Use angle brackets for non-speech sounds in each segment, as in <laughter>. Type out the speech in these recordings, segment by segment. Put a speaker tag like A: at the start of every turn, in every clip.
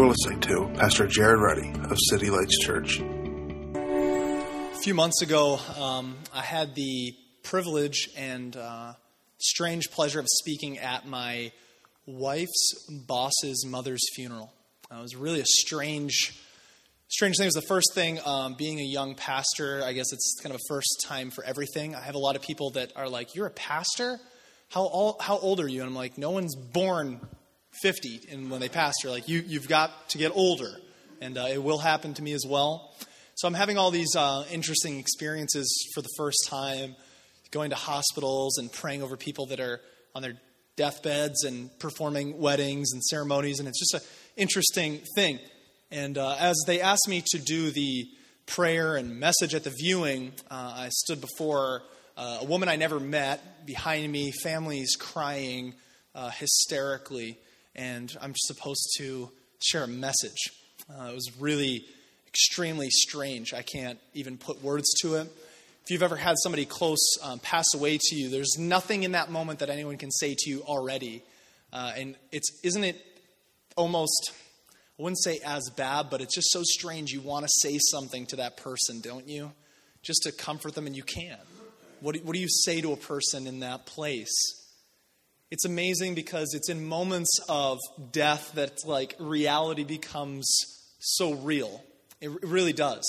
A: You're listening to Pastor Jared Ruddy of City Lights Church.
B: A few months ago, um, I had the privilege and uh, strange pleasure of speaking at my wife's boss's mother's funeral. Uh, it was really a strange, strange thing. It was the first thing, um, being a young pastor. I guess it's kind of a first time for everything. I have a lot of people that are like, "You're a pastor? How all, how old are you?" And I'm like, "No one's born 50 and when they pass you're like you, you've got to get older and uh, it will happen to me as well. So i'm having all these uh, interesting experiences for the first time going to hospitals and praying over people that are on their deathbeds and performing weddings and ceremonies and it's just an interesting thing. And uh, as they asked me to do the prayer and message at the viewing uh, i stood before uh, a woman i never met behind me families crying uh, hysterically and I'm supposed to share a message. Uh, it was really extremely strange. I can't even put words to it. If you've ever had somebody close um, pass away to you, there's nothing in that moment that anyone can say to you already. Uh, and it's isn't it almost I wouldn't say as bad, but it's just so strange. You want to say something to that person, don't you? Just to comfort them, and you can't. What do, what do you say to a person in that place? It's amazing because it's in moments of death that like reality becomes so real. It, really does.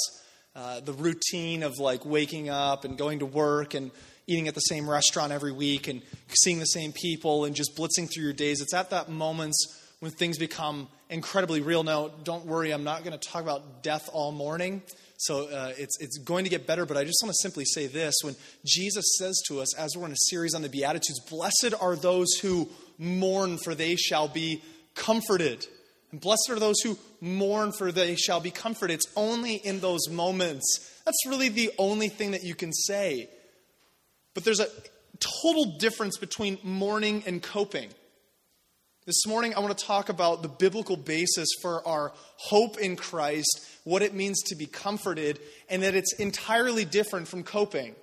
B: Uh, the routine of like waking up and going to work and eating at the same restaurant every week and seeing the same people and just blitzing through your days. It's at that moments when things become incredibly real. Now, don't worry, I'm not going to talk about death all morning. So uh, it's, it's going to get better, but I just want to simply say this. When Jesus says to us, as we're in a series on the Beatitudes, blessed are those who mourn, for they shall be comforted. And blessed are those who mourn, for they shall be comforted. It's only in those moments. That's really the only thing that you can say. But there's a total difference between mourning and coping. This morning, I want to talk about the biblical basis for our hope in Christ, what it means to be comforted, and that it's entirely different from coping.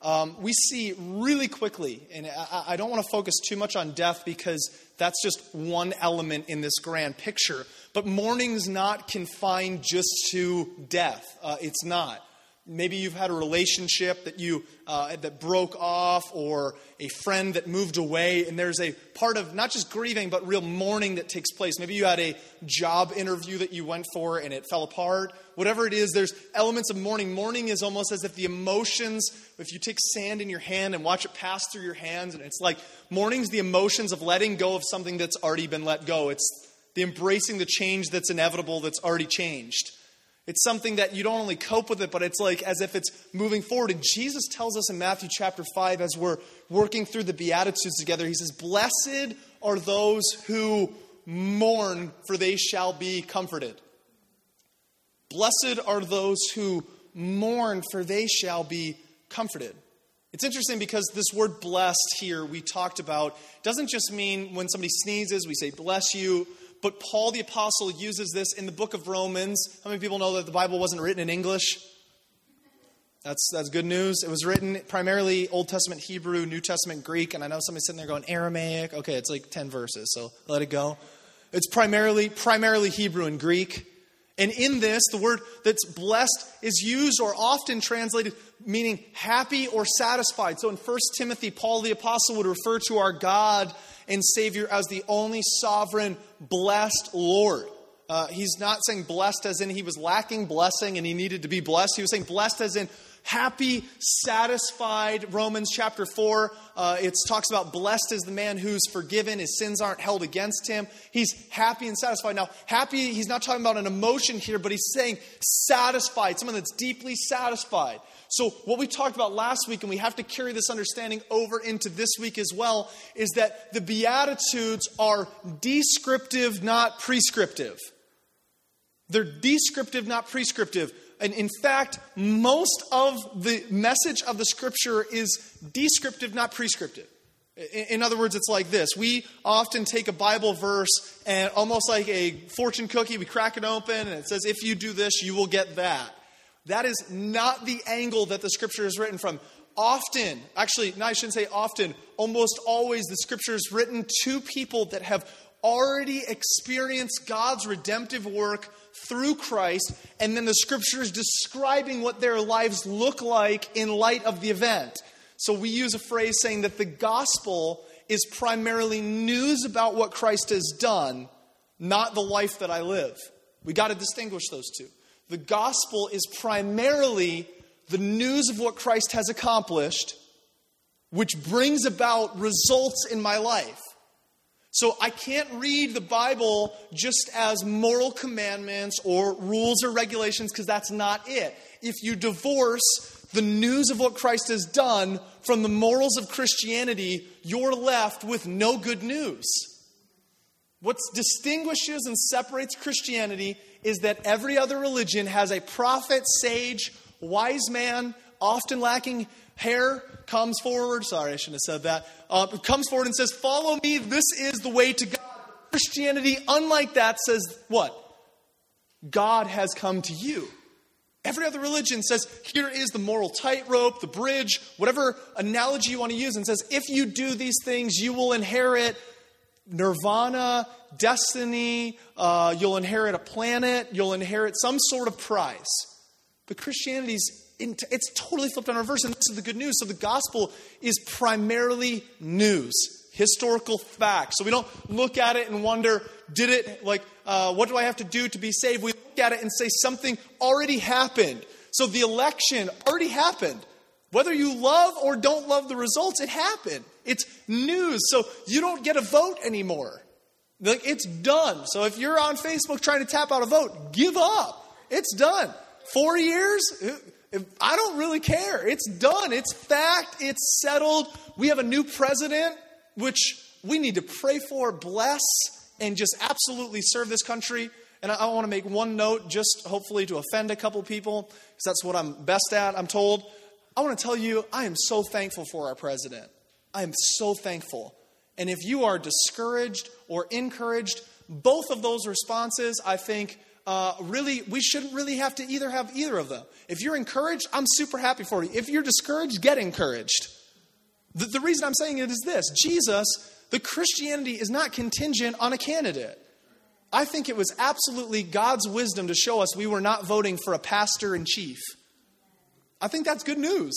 B: Um, we see really quickly, and I, I, don't want to focus too much on death because that's just one element in this grand picture. But mourning's not confined just to death. Uh, it's not. Maybe you've had a relationship that you uh, that broke off, or a friend that moved away, and there's a part of not just grieving but real mourning that takes place. Maybe you had a job interview that you went for and it fell apart. Whatever it is, there's elements of mourning. Mourning is almost as if the emotions, if you take sand in your hand and watch it pass through your hands, and it's like mourning's the emotions of letting go of something that's already been let go. It's the embracing the change that's inevitable, that's already changed. It's something that you don't only cope with it, but it's like as if it's moving forward. And Jesus tells us in Matthew chapter 5, as we're working through the Beatitudes together, he says, Blessed are those who mourn, for they shall be comforted. Blessed are those who mourn, for they shall be comforted. It's interesting because this word blessed here we talked about doesn't just mean when somebody sneezes, we say bless you but Paul the Apostle uses this in the book of Romans. How many people know that the Bible wasn't written in English? That's, that's good news. It was written primarily Old Testament Hebrew, New Testament Greek, and I know somebody's sitting there going Aramaic. Okay, it's like 10 verses, so let it go. It's primarily, primarily Hebrew and Greek. And in this, the word that's blessed is used or often translated meaning happy or satisfied. So in 1 Timothy, Paul the Apostle would refer to our God and Savior as the only sovereign, blessed Lord. Uh, he's not saying blessed as in he was lacking blessing and he needed to be blessed. He was saying blessed as in happy, satisfied. Romans chapter 4, uh, it talks about blessed is the man who's forgiven, his sins aren't held against him. He's happy and satisfied. Now, happy, he's not talking about an emotion here, but he's saying satisfied, someone that's deeply satisfied. So, what we talked about last week, and we have to carry this understanding over into this week as well, is that the Beatitudes are descriptive, not prescriptive. They're descriptive, not prescriptive. And in fact, most of the message of the scripture is descriptive, not prescriptive. In other words, it's like this. We often take a Bible verse and almost like a fortune cookie, we crack it open and it says, if you do this, you will get that. That is not the angle that the scripture is written from. Often, actually, no, I shouldn't say often, almost always the scripture is written to people that have already experienced God's redemptive work through Christ, and then the scripture is describing what their lives look like in light of the event. So we use a phrase saying that the gospel is primarily news about what Christ has done, not the life that I live. We got to distinguish those two. The gospel is primarily the news of what Christ has accomplished, which brings about results in my life. So I can't read the Bible just as moral commandments or rules or regulations because that's not it. If you divorce the news of what Christ has done from the morals of Christianity, you're left with no good news. What distinguishes and separates Christianity is that every other religion has a prophet, sage, wise man, often lacking hair, comes forward. Sorry, I shouldn't have said that. Uh, comes forward and says, Follow me, this is the way to God. Christianity, unlike that, says what? God has come to you. Every other religion says, here is the moral tightrope, the bridge, whatever analogy you want to use, and says, if you do these things, you will inherit nirvana, destiny, uh, you'll inherit a planet, you'll inherit some sort of prize. But Christianity's it's totally flipped on reverse, and this is the good news. So the gospel is primarily news, historical fact. So we don't look at it and wonder, did it, like, uh, what do I have to do to be saved? We look at it and say something already happened. So the election already happened. Whether you love or don't love the results, it happened. It's news. So you don't get a vote anymore. Like, it's done. So if you're on Facebook trying to tap out a vote, give up. It's done. Four years? I don't really care. It's done. It's fact. It's settled. We have a new president, which we need to pray for, bless, and just absolutely serve this country. And I, I want to make one note, just hopefully to offend a couple people, because that's what I'm best at, I'm told. I want to tell you, I am so thankful for our president. I am so thankful. And if you are discouraged or encouraged, both of those responses, I think, uh, really, we shouldn't really have to either have either of them. If you're encouraged, I'm super happy for you. If you're discouraged, get encouraged. The, the reason I'm saying it is this Jesus, the Christianity is not contingent on a candidate. I think it was absolutely God's wisdom to show us we were not voting for a pastor in chief. I think that's good news.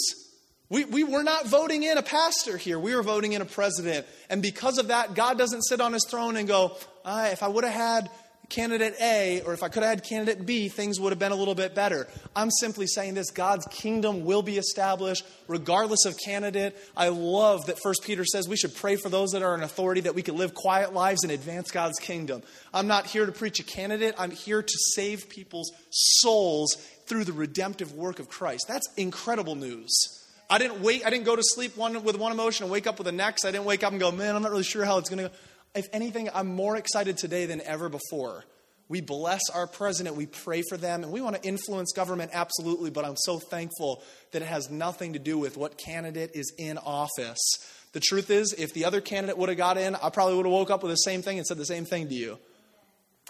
B: We, we were not voting in a pastor here. We were voting in a president. And because of that, God doesn't sit on his throne and go, ah, if I would have had candidate A or if I could have had candidate B, things would have been a little bit better. I'm simply saying this God's kingdom will be established regardless of candidate. I love that First Peter says we should pray for those that are in authority that we can live quiet lives and advance God's kingdom. I'm not here to preach a candidate, I'm here to save people's souls through the redemptive work of Christ. That's incredible news. I didn't wait, I didn't go to sleep one with one emotion and wake up with the next. I didn't wake up and go, man, I'm not really sure how it's going to go if anything, I'm more excited today than ever before. We bless our president, we pray for them, and we want to influence government absolutely, but I'm so thankful that it has nothing to do with what candidate is in office. The truth is, if the other candidate would have got in, I probably would have woke up with the same thing and said the same thing to you.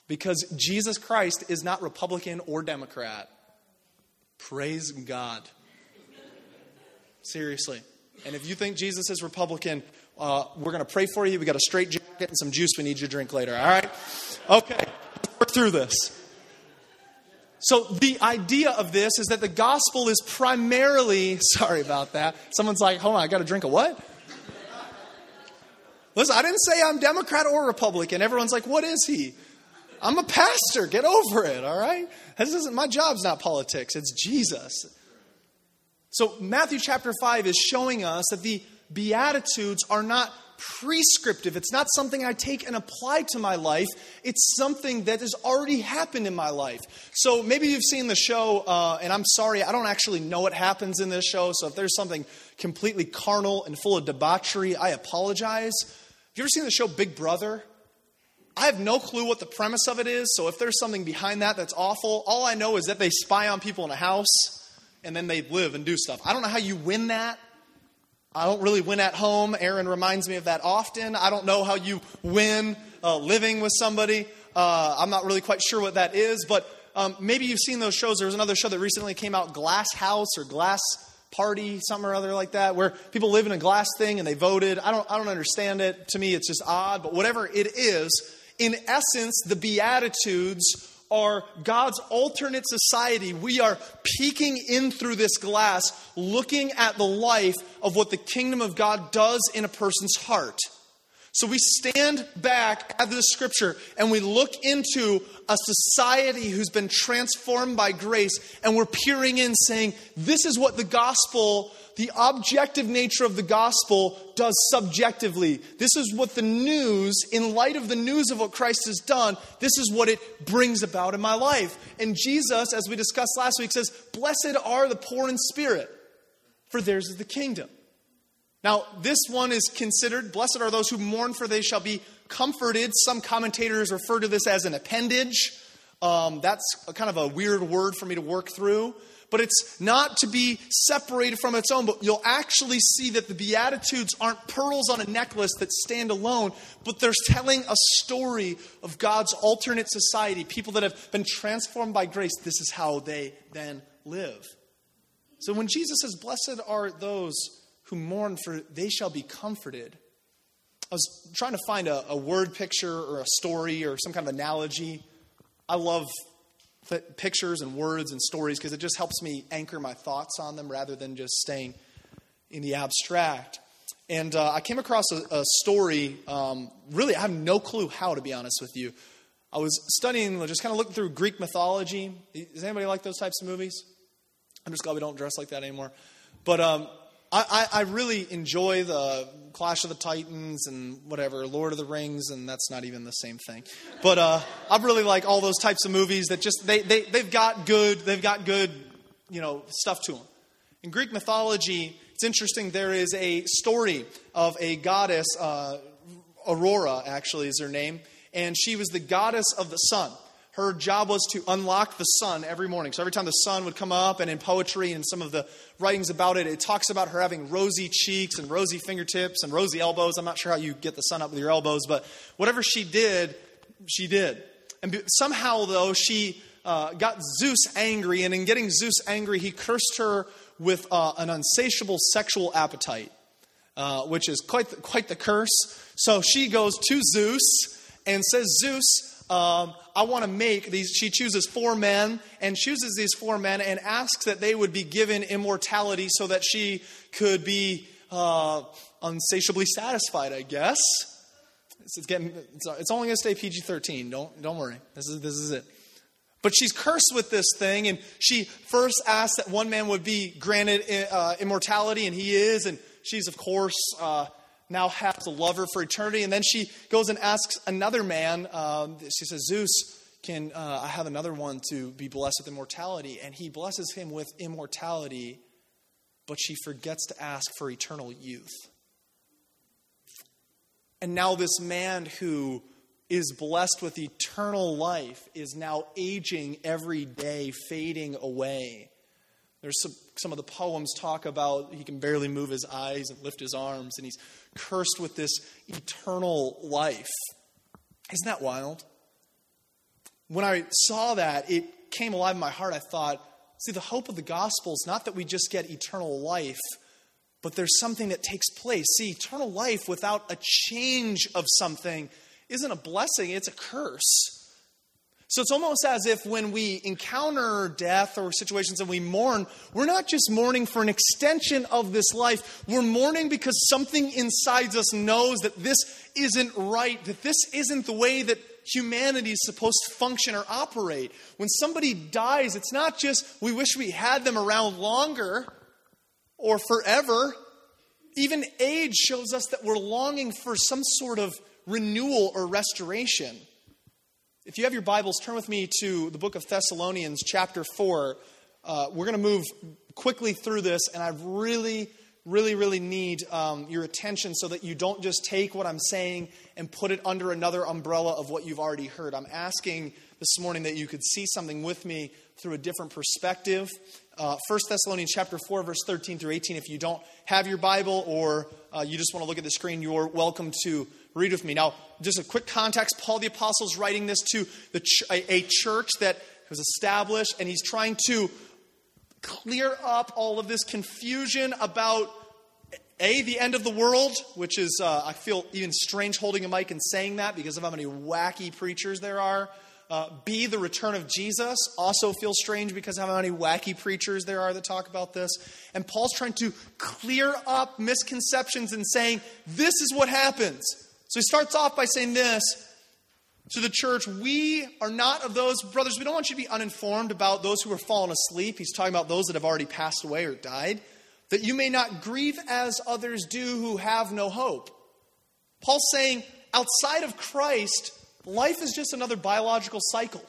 B: Because Jesus Christ is not Republican or Democrat. Praise God. Seriously. And if you think Jesus is Republican, uh, we're going to pray for you. We got a straight jacket and some juice we need you to drink later. All right? Okay. Let's work through this. So, the idea of this is that the gospel is primarily, sorry about that. Someone's like, hold on, I got to drink a what? Listen, I didn't say I'm Democrat or Republican. Everyone's like, what is he? I'm a pastor. Get over it, all right? This isn't my job's not politics, it's Jesus. So, Matthew chapter 5 is showing us that the Beatitudes are not prescriptive. It's not something I take and apply to my life. It's something that has already happened in my life. So maybe you've seen the show, uh, and I'm sorry, I don't actually know what happens in this show. So if there's something completely carnal and full of debauchery, I apologize. Have you ever seen the show Big Brother? I have no clue what the premise of it is. So if there's something behind that that's awful, all I know is that they spy on people in a house and then they live and do stuff. I don't know how you win that. I don't really win at home. Aaron reminds me of that often. I don't know how you win uh, living with somebody. Uh, I'm not really quite sure what that is, but um, maybe you've seen those shows. There was another show that recently came out, Glass House or Glass party, something or other like that, where people live in a glass thing and they voted. I don't, I don't understand it. To me, it's just odd, but whatever it is, in essence, the Beatitudes are God's alternate society. We are peeking in through this glass, looking at the life of what the kingdom of God does in a person's heart. So we stand back at the scripture and we look into a society who's been transformed by grace, and we're peering in saying, This is what the gospel, the objective nature of the gospel, does subjectively. This is what the news, in light of the news of what Christ has done, this is what it brings about in my life. And Jesus, as we discussed last week, says, Blessed are the poor in spirit, for theirs is the kingdom. Now, this one is considered blessed are those who mourn, for they shall be comforted. Some commentators refer to this as an appendage. Um, that's kind of a weird word for me to work through. But it's not to be separated from its own. But you'll actually see that the Beatitudes aren't pearls on a necklace that stand alone, but they're telling a story of God's alternate society, people that have been transformed by grace. This is how they then live. So when Jesus says, Blessed are those who mourn, for they shall be comforted. I was trying to find a, a word picture or a story or some kind of analogy. I love pictures and words and stories because it just helps me anchor my thoughts on them rather than just staying in the abstract. And uh, I came across a, a story. Um, really, I have no clue how, to be honest with you. I was studying, just kind of looking through Greek mythology. Does anybody like those types of movies? I'm just glad we don't dress like that anymore. But um, I, I, really enjoy the Clash of the Titans and whatever, Lord of the Rings, and that's not even the same thing. But uh, I really like all those types of movies that just, they, they, they've got good, they've got good, you know, stuff to them. In Greek mythology, it's interesting, there is a story of a goddess, uh, Aurora actually is her name, and she was the goddess of the sun her job was to unlock the sun every morning. So every time the sun would come up, and in poetry and some of the writings about it, it talks about her having rosy cheeks and rosy fingertips and rosy elbows. I'm not sure how you get the sun up with your elbows, but whatever she did, she did. And somehow, though, she uh, got Zeus angry, and in getting Zeus angry, he cursed her with uh, an unsatiable sexual appetite, uh, which is quite the, quite the curse. So she goes to Zeus and says, Zeus, um, I want to make these. She chooses four men and chooses these four men and asks that they would be given immortality so that she could be uh, unsatiably satisfied, I guess. It's, it's getting, it's, only going to stay PG 13. Don't, don't worry. This is, this is it. But she's cursed with this thing, and she first asks that one man would be granted uh, immortality, and he is, and she's, of course, uh, now has a lover for eternity. And then she goes and asks another man, um, she says, Zeus, can uh, I have another one to be blessed with immortality? And he blesses him with immortality, but she forgets to ask for eternal youth. And now, this man who is blessed with eternal life is now aging every day, fading away. There's some, some of the poems talk about he can barely move his eyes and lift his arms, and he's cursed with this eternal life. Isn't that wild? When I saw that, it came alive in my heart. I thought, see, the hope of the gospel is not that we just get eternal life, but there's something that takes place. See, eternal life without a change of something isn't a blessing, it's a curse. So it's almost as if when we encounter death or situations and we mourn, we're not just mourning for an extension of this life. We're mourning because something inside us knows that this isn't right, that this isn't the way that humanity is supposed to function or operate. When somebody dies, it's not just we wish we had them around longer or forever. Even age shows us that we're longing for some sort of renewal or restoration. If you have your Bibles, turn with me to the book of Thessalonians, chapter 4. Uh, we're going to move quickly through this, and I really, really, really need um, your attention so that you don't just take what I'm saying and put it under another umbrella of what you've already heard. I'm asking this morning that you could see something with me through a different perspective. Uh, 1 Thessalonians chapter 4, verse 13 through 18. If you don't have your Bible or uh, you just want to look at the screen, you're welcome to read with me. Now, just a quick context. Paul the Apostle is writing this to ch- a, a church that was established, and he's trying to clear up all of this confusion about a the end of the world which is uh, i feel even strange holding a mic and saying that because of how many wacky preachers there are. Uh, b the return of jesus also feels strange because of how many wacky preachers there are that talk about this. And paul's trying to clear up misconceptions and saying this is what happens so he starts off by saying this to the church, we are not of those, brothers, we don't want you to be uninformed about those who are fallen asleep. He's talking about those that have already passed away or died, that you may not grieve as others do who have no hope. Paul's saying, outside of Christ, life is just another biological cycle.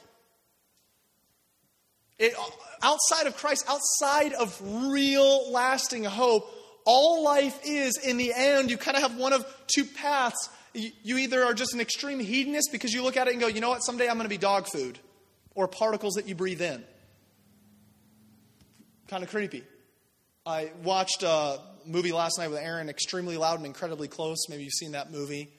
B: It, outside of Christ, outside of real lasting hope, all life is, in the end, you kind of have one of two paths you either are just an extreme hedonist because you look at it and go, you know what, someday I'm going to be dog food or particles that you breathe in. Kind of creepy. I watched a movie last night with Aaron, Extremely Loud and Incredibly Close. Maybe you've seen that movie.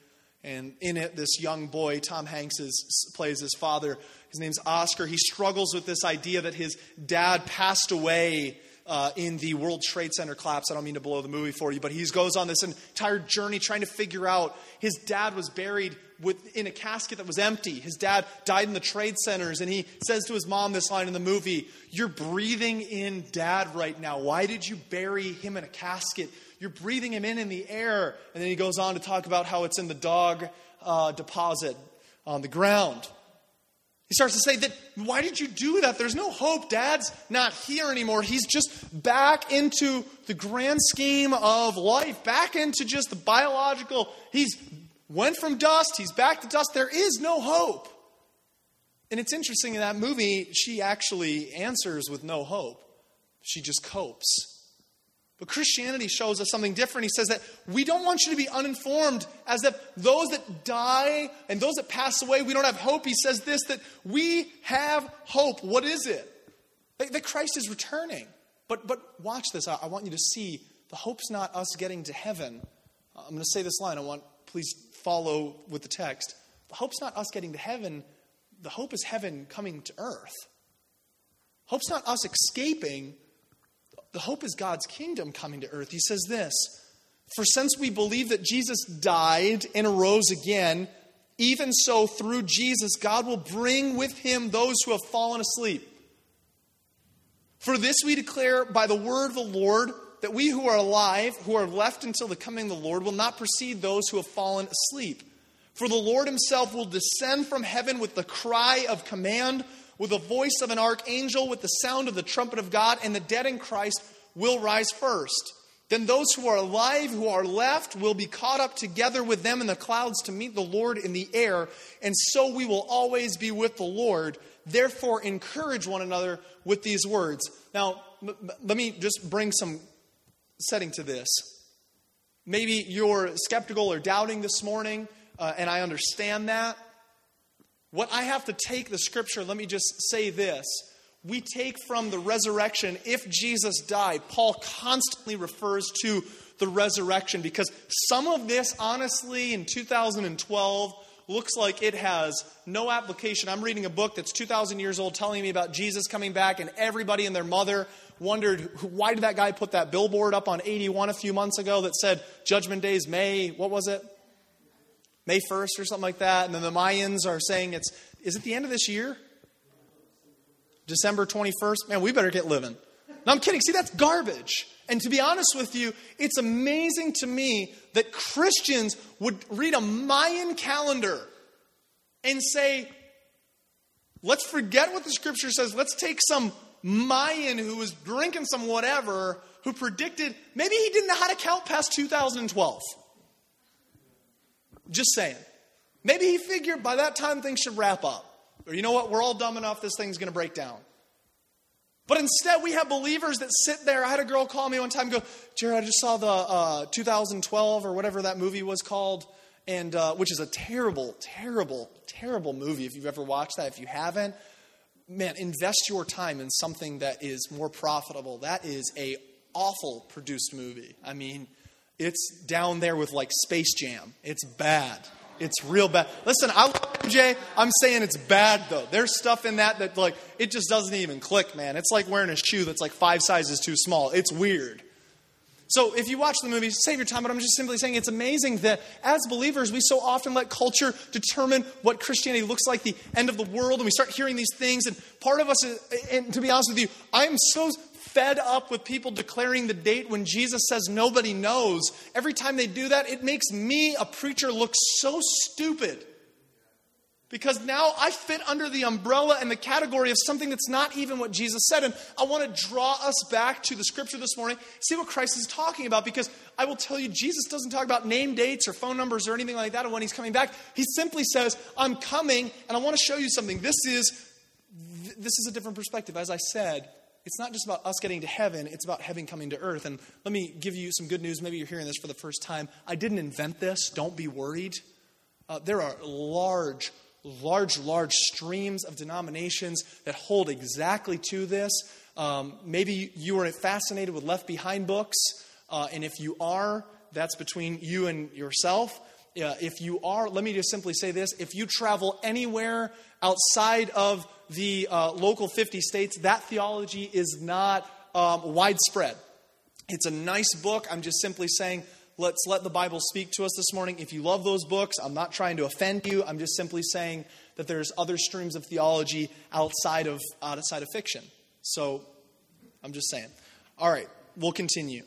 B: And in it, this young boy, Tom Hanks, is, plays his father. His name's Oscar. He struggles with this idea that his dad passed away uh, in the World Trade Center collapse. I don't mean to blow the movie for you, but he goes on this entire journey trying to figure out his dad was buried with, in a casket that was empty. His dad died in the trade centers, and he says to his mom this line in the movie You're breathing in dad right now. Why did you bury him in a casket? You're breathing him in in the air. And then he goes on to talk about how it's in the dog uh, deposit on the ground. He starts to say that, why did you do that? There's no hope. Dad's not here anymore. He's just back into the grand scheme of life, back into just the biological. He's went from dust, he's back to dust. There is no hope. And it's interesting in that movie, she actually answers with no hope. She just copes. But Christianity shows us something different. He says that we don't want you to be uninformed as if those that die and those that pass away, we don't have hope. He says this that we have hope. What is it? That, Christ is returning. But, but watch this. I, I want you to see the hope's not us getting to heaven. I'm going to say this line. I want, please follow with the text. The hope's not us getting to heaven. The hope is heaven coming to earth. Hope's not us escaping the hope is God's kingdom coming to earth. He says this For since we believe that Jesus died and arose again, even so through Jesus, God will bring with him those who have fallen asleep. For this we declare by the word of the Lord that we who are alive, who are left until the coming of the Lord, will not precede those who have fallen asleep. For the Lord himself will descend from heaven with the cry of command with the voice of an archangel, with the sound of the trumpet of God, and the dead in Christ will rise first. Then those who are alive, who are left, will be caught up together with them in the clouds to meet the Lord in the air, and so we will always be with the Lord. Therefore, encourage one another with these words. Now, let me just bring some setting to this. Maybe you're skeptical or doubting this morning, uh, and I understand that. What I have to take the scripture, let me just say this. We take from the resurrection, if Jesus died, Paul constantly refers to the resurrection because some of this, honestly, in 2012, looks like it has no application. I'm reading a book that's 2,000 years old telling me about Jesus coming back, and everybody and their mother wondered why did that guy put that billboard up on 81 a few months ago that said Judgment Day is May, what was it? May 1st or something like that. And then the Mayans are saying it's, is it the end of this year? December 21st? Man, we better get living. No, I'm kidding. See, that's garbage. And to be honest with you, it's amazing to me that Christians would read a Mayan calendar and say, let's forget what the scripture says. Let's take some Mayan who was drinking some whatever who predicted maybe he didn't know how to count past 2012. Just saying. Maybe he figured by that time things should wrap up. Or you know what? We're all dumb enough, this thing's going to break down. But instead, we have believers that sit there. I had a girl call me one time go, Jared, I just saw the uh, 2012 or whatever that movie was called, and uh, which is a terrible, terrible, terrible movie if you've ever watched that. If you haven't, man, invest your time in something that is more profitable. That is a awful produced movie. I mean, it's down there with like Space Jam. It's bad. It's real bad. Listen, I love Jay. I'm saying it's bad though. There's stuff in that that like it just doesn't even click, man. It's like wearing a shoe that's like five sizes too small. It's weird. So if you watch the movie, save your time, but I'm just simply saying it's amazing that as believers, we so often let culture determine what Christianity looks like, the end of the world, and we start hearing these things. And part of us, is, and to be honest with you, I'm so fed up with people declaring the date when Jesus says nobody knows. Every time they do that, it makes me, a preacher, look so stupid. Because now I fit under the umbrella and the category of something that's not even what Jesus said. And I want to draw us back to the scripture this morning, see what Christ is talking about. Because I will tell you, Jesus doesn't talk about name dates or phone numbers or anything like that when he's coming back. He simply says, I'm coming and I want to show you something. This is, this is a different perspective. As I said, it's not just about us getting to heaven, it's about heaven coming to earth. And let me give you some good news. Maybe you're hearing this for the first time. I didn't invent this. Don't be worried. Uh, there are large, large, large streams of denominations that hold exactly to this. Um, maybe you are fascinated with Left Behind books, uh, and if you are, that's between you and yourself. Uh, if you are, let me just simply say this if you travel anywhere outside of the uh, local 50 states, that theology is not um, widespread. It's a nice book. I'm just simply saying Let's let the Bible speak to us this morning. If you love those books, I'm not trying to offend you. I'm just simply saying that there's other streams of theology outside of outside of fiction. So I'm just saying. All right, we'll continue.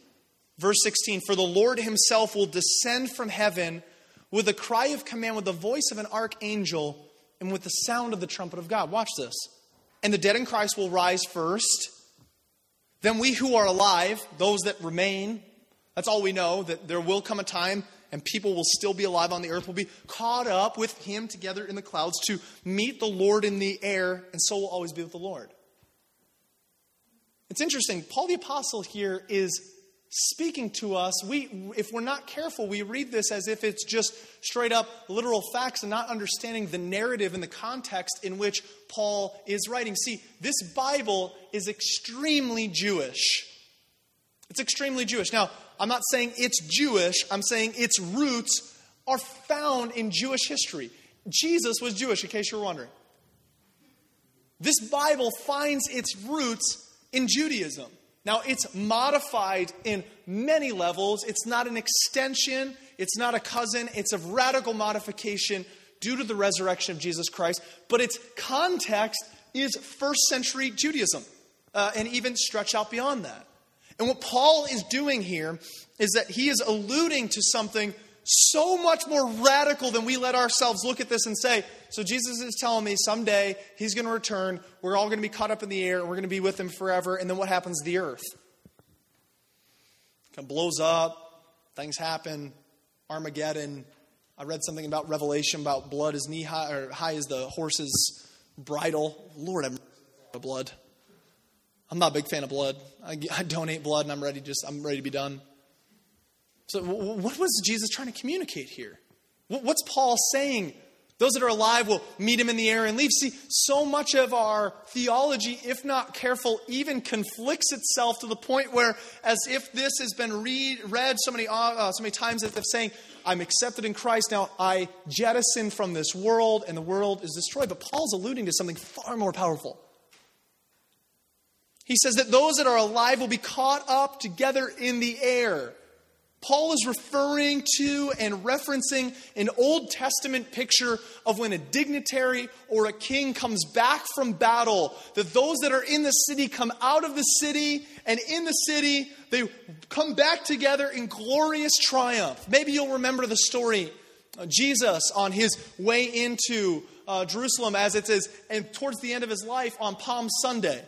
B: Verse 16 For the Lord himself will descend from heaven with a cry of command, with the voice of an archangel, and with the sound of the trumpet of God. Watch this. And the dead in Christ will rise first. Then we who are alive, those that remain, that's all we know, that there will come a time and people will still be alive on the earth, will be caught up with him together in the clouds to meet the Lord in the air, and so will always be with the Lord. It's interesting. Paul the Apostle here is speaking to us. We, if we're not careful, we read this as if it's just straight up literal facts and not understanding the narrative and the context in which Paul is writing. See, this Bible is extremely Jewish. It's extremely Jewish. Now, I'm not saying it's Jewish, I'm saying its roots are found in Jewish history. Jesus was Jewish, in case you're wondering. This Bible finds its roots in Judaism. Now, it's modified in many levels. It's not an extension, it's not a cousin, it's a radical modification due to the resurrection of Jesus Christ. But its context is first century Judaism uh, and even stretch out beyond that. And what Paul is doing here is that he is alluding to something so much more radical than we let ourselves look at this and say, so Jesus is telling me someday he's going to return, we're all going to be caught up in the air, and we're going to be with him forever, and then what happens to the earth? It kind of blows up, things happen, Armageddon. I read something about Revelation about blood is knee high or high as the horse's bridle. Lord, I'm blood. I'm not a big fan of blood. I, I donate blood and I'm ready just I'm ready to be done. So what was Jesus trying to communicate here? What's Paul saying? Those that are alive will meet him in the air and leave. See, so much of our theology, if not careful, even conflicts itself to the point where, as if this has been read, read so many, uh, so many times, as if saying, I'm accepted in Christ, now I jettison from this world and the world is destroyed. But Paul's alluding to something far more powerful. He says that those that are alive will be caught up together in the air. Paul is referring to and referencing an Old Testament picture of when a dignitary or a king comes back from battle, that those that are in the city come out of the city, and in the city they come back together in glorious triumph. Maybe you'll remember the story Jesus on his way into uh, Jerusalem as it says, and towards the end of his life on Palm Sunday.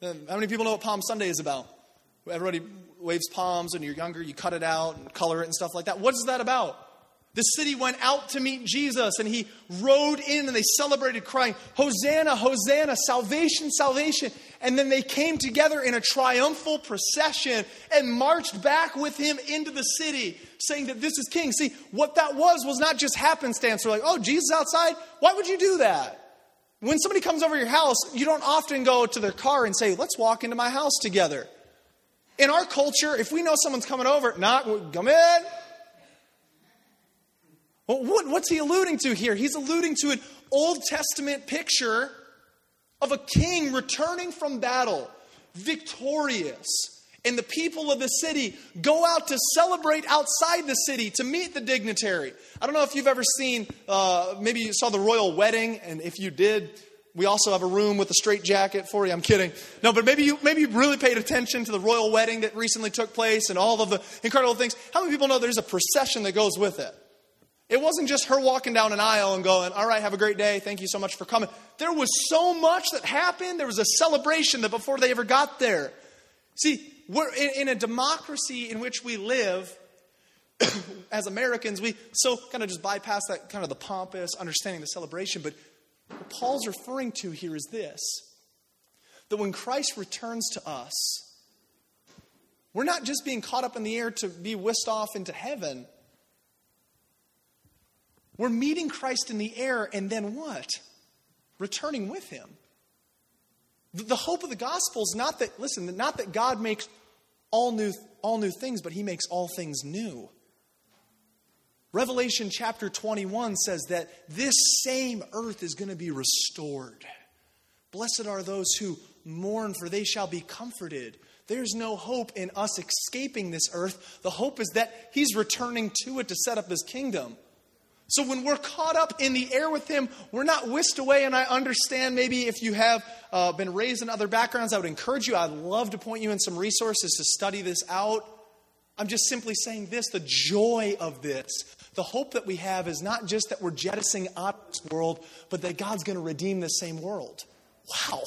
B: How many people know what Palm Sunday is about? Everybody waves palms and you're younger, you cut it out and color it and stuff like that. What is that about? The city went out to meet Jesus and he rode in and they celebrated, crying, Hosanna, Hosanna, salvation, salvation. And then they came together in a triumphal procession and marched back with him into the city, saying that this is king. See, what that was was not just happenstance. They're like, oh, Jesus outside? Why would you do that? When somebody comes over your house, you don't often go to their car and say, let's walk into my house together. In our culture, if we know someone's coming over, not come in. Well, what, what's he alluding to here? He's alluding to an Old Testament picture of a king returning from battle, victorious. And the people of the city go out to celebrate outside the city to meet the dignitary. I don't know if you've ever seen, uh, maybe you saw the royal wedding, and if you did, we also have a room with a straight jacket for you. I'm kidding. No, but maybe you maybe you really paid attention to the royal wedding that recently took place and all of the incredible things. How many people know there's a procession that goes with it? It wasn't just her walking down an aisle and going, All right, have a great day. Thank you so much for coming. There was so much that happened. There was a celebration that before they ever got there. See, we're in, in a democracy in which we live, <clears throat> as Americans, we so kind of just bypass that kind of the pompous understanding the celebration. But what Paul's referring to here is this that when Christ returns to us, we're not just being caught up in the air to be whisked off into heaven. We're meeting Christ in the air, and then what? Returning with him. The hope of the gospel is not that, listen, not that God makes all new, all new things, but he makes all things new. Revelation chapter 21 says that this same earth is going to be restored. Blessed are those who mourn, for they shall be comforted. There's no hope in us escaping this earth. The hope is that He's returning to it to set up His kingdom. So when we're caught up in the air with Him, we're not whisked away. And I understand maybe if you have uh, been raised in other backgrounds, I would encourage you. I'd love to point you in some resources to study this out. I'm just simply saying this the joy of this. The hope that we have is not just that we're jettisoning out of this world, but that God's going to redeem this same world. Wow.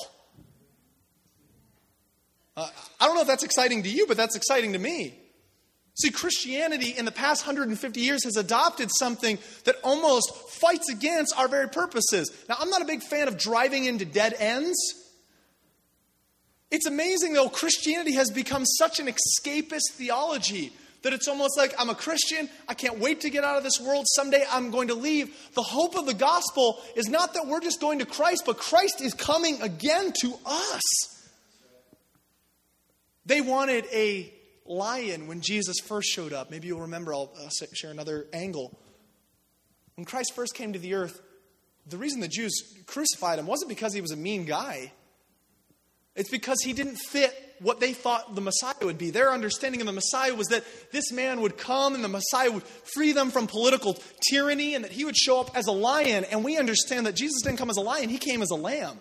B: Uh, I don't know if that's exciting to you, but that's exciting to me. See, Christianity in the past 150 years has adopted something that almost fights against our very purposes. Now, I'm not a big fan of driving into dead ends. It's amazing, though, Christianity has become such an escapist theology that it's almost like I'm a Christian, I can't wait to get out of this world, someday I'm going to leave. The hope of the gospel is not that we're just going to Christ, but Christ is coming again to us. They wanted a lion when Jesus first showed up. Maybe you'll remember, I'll share another angle. When Christ first came to the earth, the reason the Jews crucified him wasn't because he was a mean guy, it's because he didn't fit what they thought the Messiah would be. Their understanding of the Messiah was that this man would come and the Messiah would free them from political tyranny and that he would show up as a lion. And we understand that Jesus didn't come as a lion, he came as a lamb.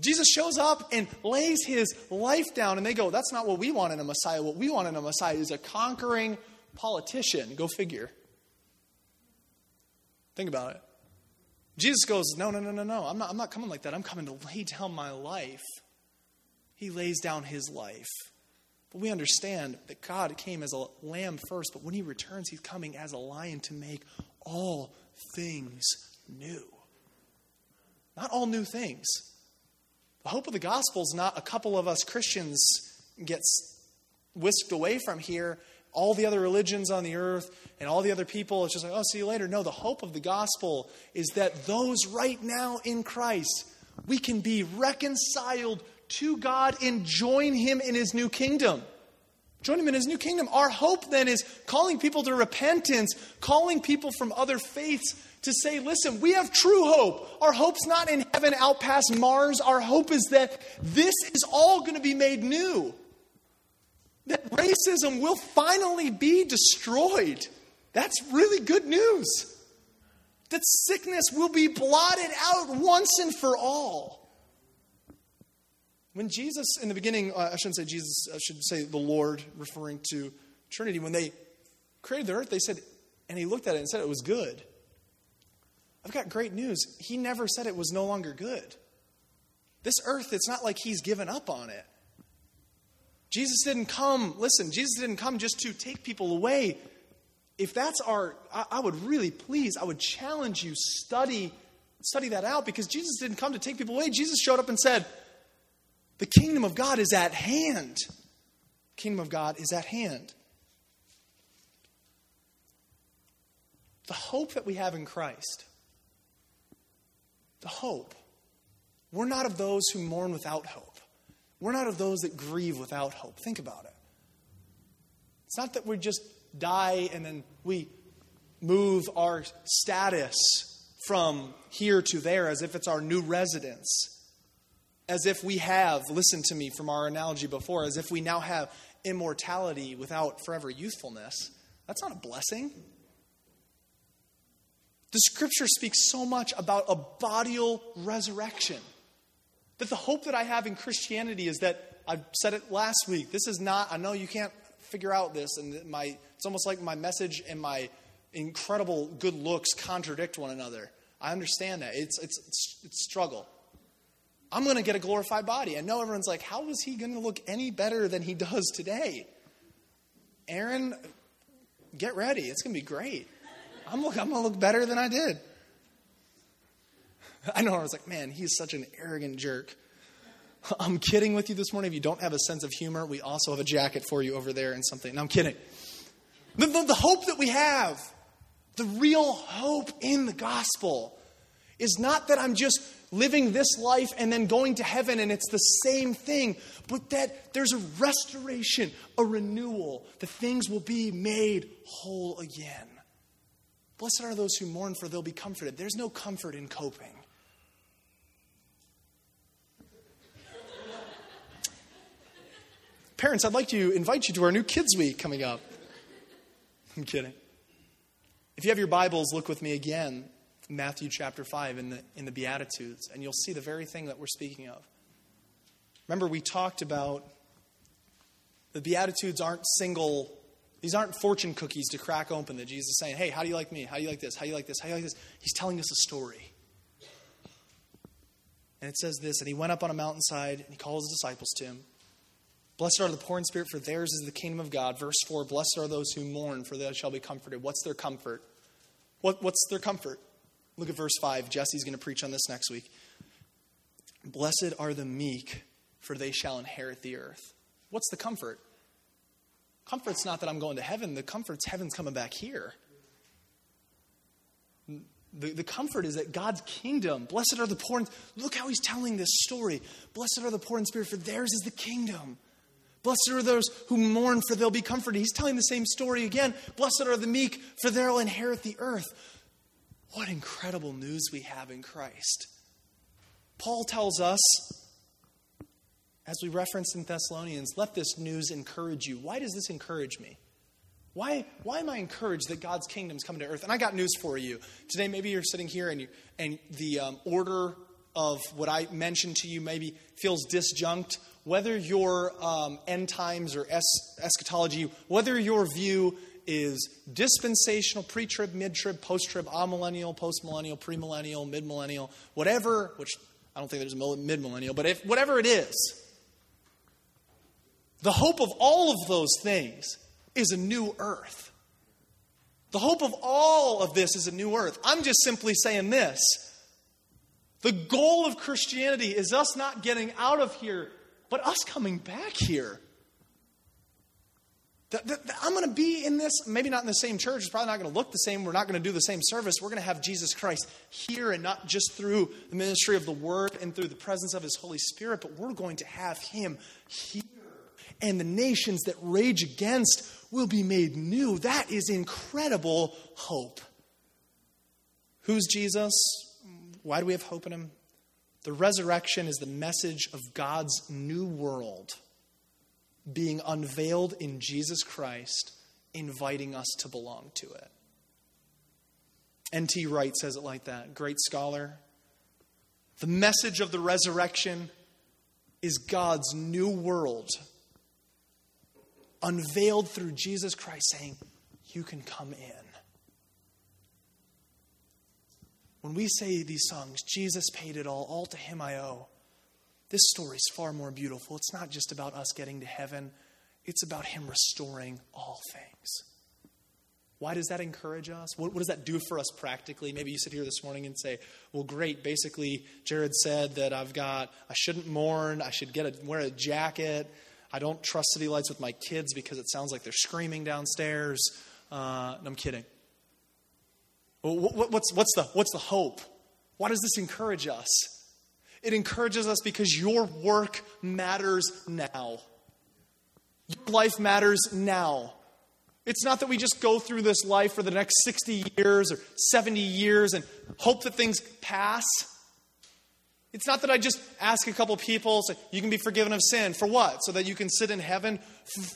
B: Jesus shows up and lays his life down, and they go, That's not what we want in a Messiah. What we want in a Messiah is a conquering politician. Go figure. Think about it. Jesus goes, No, no, no, no, no. I'm not, I'm not coming like that. I'm coming to lay down my life. He lays down his life. But we understand that God came as a lamb first, but when he returns, he's coming as a lion to make all things new. Not all new things the hope of the gospel is not a couple of us Christians gets whisked away from here, all the other religions on the earth and all the other people, it's just like, oh, see you later. No, the hope of the gospel is that those right now in Christ, we can be reconciled to God and join Him in His new kingdom. Join Him in His new kingdom. Our hope then is calling people to repentance, calling people from other faiths to say, listen, we have true hope. Our hope's not in heaven out past Mars. Our hope is that this is all going to be made new. That racism will finally be destroyed. That's really good news. That sickness will be blotted out once and for all. When Jesus, in the beginning, uh, I shouldn't say Jesus, I should say the Lord, referring to Trinity, when they created the earth, they said, and he looked at it and said it was good. I've got great news. He never said it was no longer good. This earth, it's not like he's given up on it. Jesus didn't come, listen, Jesus didn't come just to take people away. If that's our, I, I would really please, I would challenge you, study, study that out because Jesus didn't come to take people away. Jesus showed up and said, The kingdom of God is at hand. Kingdom of God is at hand. The hope that we have in Christ the hope. We're not of those who mourn without hope. We're not of those that grieve without hope. Think about it. It's not that we just die and then we move our status from here to there as if it's our new residence. As if we have, listen to me from our analogy before, as if we now have immortality without forever youthfulness. That's not a blessing. The scripture speaks so much about a bodily resurrection. That the hope that I have in Christianity is that I said it last week. This is not, I know you can't figure out this, and my it's almost like my message and my incredible good looks contradict one another. I understand that. It's it's it's, it's struggle. I'm going to get a glorified body. I know everyone's like, how is he going to look any better than he does today? Aaron, get ready. It's going to be great. I'm, look, I'm going to look better than I did. <laughs> I know. I was like, man, he's such an arrogant jerk. <laughs> I'm kidding with you this morning. If you don't have a sense of humor, we also have a jacket for you over there and something. No, I'm kidding. The, the, the hope that we have, the real hope in the gospel, is not that I'm just living this life and then going to heaven and it's the same thing, but that there's a restoration, a renewal, that things will be made whole again. Blessed are those who mourn, for they'll be comforted. There's no comfort in coping. Parents, I'd like to invite you to our new Kids Week coming up. <laughs> I'm kidding. If you have your Bibles, look with me again, Matthew chapter 5 in the, in the Beatitudes, and you'll see the very thing that we're speaking of. Remember, we talked about the Beatitudes aren't single, these aren't fortune cookies to crack open that Jesus is saying, hey, how do you like me? How do you like this? How do you like this? How do you like this? He's telling us a story. And it says this, and he went up on a mountainside, and he called his disciples to him. Blessed are the poor in spirit, for theirs is the kingdom of God. Verse 4 Blessed are those who mourn, for they shall be comforted. What's their comfort? What, what's their comfort? Look at verse 5. Jesse's going to preach on this next week. Blessed are the meek, for they shall inherit the earth. What's the comfort? Comfort's not that I'm going to heaven, the comfort's heaven's coming back here. The, the comfort is that God's kingdom, blessed are the poor. In, look how he's telling this story. Blessed are the poor in spirit, for theirs is the kingdom. Blessed are those who mourn, for they'll be comforted. He's telling the same story again. Blessed are the meek, for they'll inherit the earth. What incredible news we have in Christ. Paul tells us, as we referenced in Thessalonians, let this news encourage you. Why does this encourage me? Why, why am I encouraged that God's kingdom's coming to earth? And I got news for you. Today, maybe you're sitting here and, you, and the um, order of what I mentioned to you maybe feels disjunct whether your um, end times or es- eschatology, whether your view is dispensational, pre trib, mid trib, post trib, amillennial, post millennial, premillennial, mid millennial, whatever, which I don't think there's a mid millennial, but if, whatever it is, the hope of all of those things is a new earth. The hope of all of this is a new earth. I'm just simply saying this. The goal of Christianity is us not getting out of here but us coming back here. I'm going to be in this, maybe not in the same church. It's probably not going to look the same. We're not going to do the same service. We're going to have Jesus Christ here and not just through the ministry of the Word and through the presence of His Holy Spirit, but we're going to have Him here. And the nations that rage against will be made new. That is incredible hope. Who's Jesus? Why do we have hope in Him? The resurrection is the message of God's new world being unveiled in Jesus Christ, inviting us to belong to it. N.T. Wright says it like that, great scholar. The message of the resurrection is God's new world unveiled through Jesus Christ, saying, You can come in. When we say these songs, Jesus paid it all, all to him I owe, this story is far more beautiful. It's not just about us getting to heaven, it's about him restoring all things. Why does that encourage us? What, what, does that do for us practically? Maybe you sit here this morning and say, well, great. Basically, Jared said that I've got, I shouldn't mourn. I should get a, wear a jacket. I don't trust city lights with my kids because it sounds like they're screaming downstairs. Uh, I'm kidding. What's, what's, the, what's the hope? Why does this encourage us? It encourages us because your work matters now. Your life matters now. It's not that we just go through this life for the next 60 years or 70 years and hope that things pass. It's not that I just ask a couple people, say, you can be forgiven of sin. For what? So that you can sit in heaven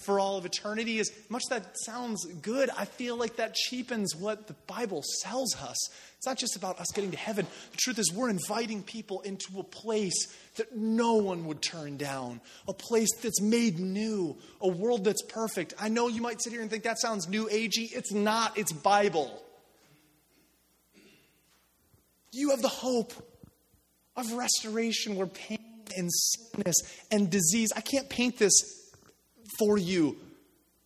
B: for all of eternity? As much that sounds good, I feel like that cheapens what the Bible sells us. It's not just about us getting to heaven. The truth is, we're inviting people into a place that no one would turn down, a place that's made new, a world that's perfect. I know you might sit here and think that sounds new agey. It's not, it's Bible. You have the hope of restoration where pain and sickness and disease, I can't paint this for you.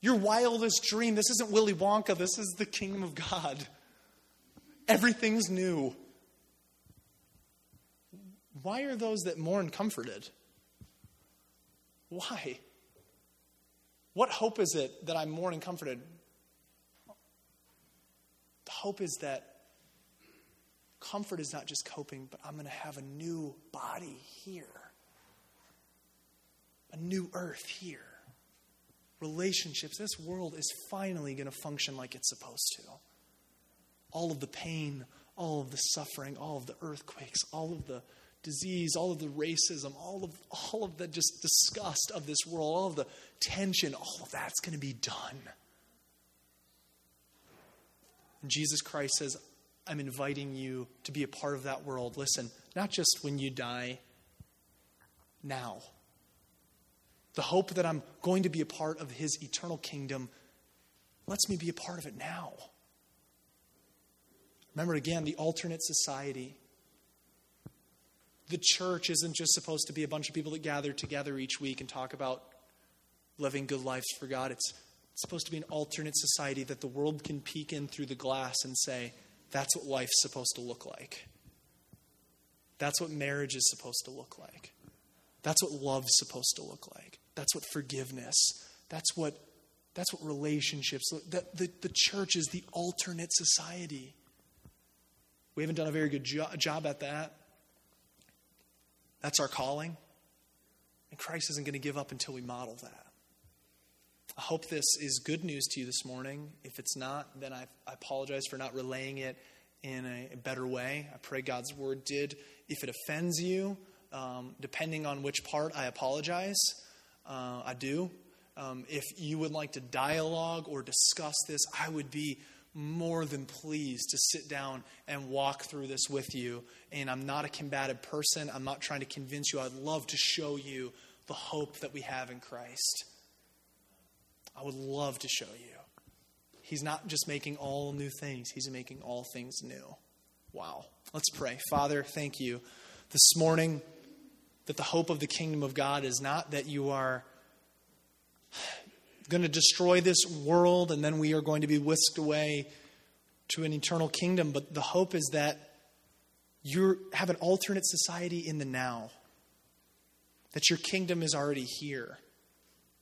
B: Your wildest dream, this isn't Willy Wonka, this is the kingdom of God. Everything's new. Why are those that mourn comforted? Why? What hope is it that I'm mourning comforted? The hope is that comfort is not just coping, but I'm going to have a new body here, a new earth here. Relationships, this world is finally going to function like it's supposed to all of the pain, all of the suffering, all of the earthquakes, all of the disease, all of the racism, all of all of the just disgust of this world, all of the tension, all of that's going to be done. And Jesus Christ says, I'm inviting you to be a part of that world. Listen, not just when you die, now. The hope that I'm going to be a part of his eternal kingdom lets me be a part of it now. Remember again, the alternate society. The church isn't just supposed to be a bunch of people that gather together each week and talk about living good lives for God. It's, supposed to be an alternate society that the world can peek in through the glass and say, that's what life's supposed to look like. That's what marriage is supposed to look like. That's what love's supposed to look like. That's what forgiveness. That's what that's what relationships. The, the, the church is the alternate society. We haven't done a very good jo- job at that. That's our calling. And Christ isn't going to give up until we model that. I hope this is good news to you this morning. If it's not, then I, I apologize for not relaying it in a, a, better way. I pray God's word did. If it offends you, um, depending on which part, I apologize. Uh, I do. Um, if you would like to dialogue or discuss this, I would be more than pleased to sit down and walk through this with you. And I'm not a combative person. I'm not trying to convince you. I'd love to show you the hope that we have in Christ. I would love to show you. He's not just making all new things, He's making all things new. Wow. Let's pray. Father, thank you this morning that the hope of the kingdom of God is not that you are going to destroy this world and then we are going to be whisked away to an eternal kingdom, but the hope is that you have an alternate society in the now, that your kingdom is already here.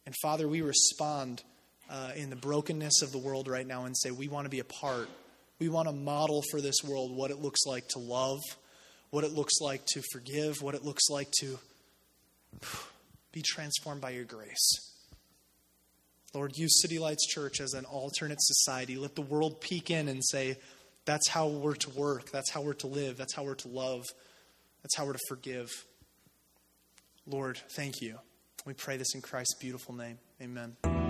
B: And Father, we respond uh, in the brokenness of the world right now and say, we want to be a part. We want to model for this world what it looks like to love, what it looks like to forgive, what it looks like to be transformed by your grace. Lord, use City Lights Church as an alternate society. Let the world peek in and say, that's how we're to work. That's how we're to live. That's how we're to love. That's how we're to forgive. Lord, thank you. We pray this in Christ's beautiful name. Amen.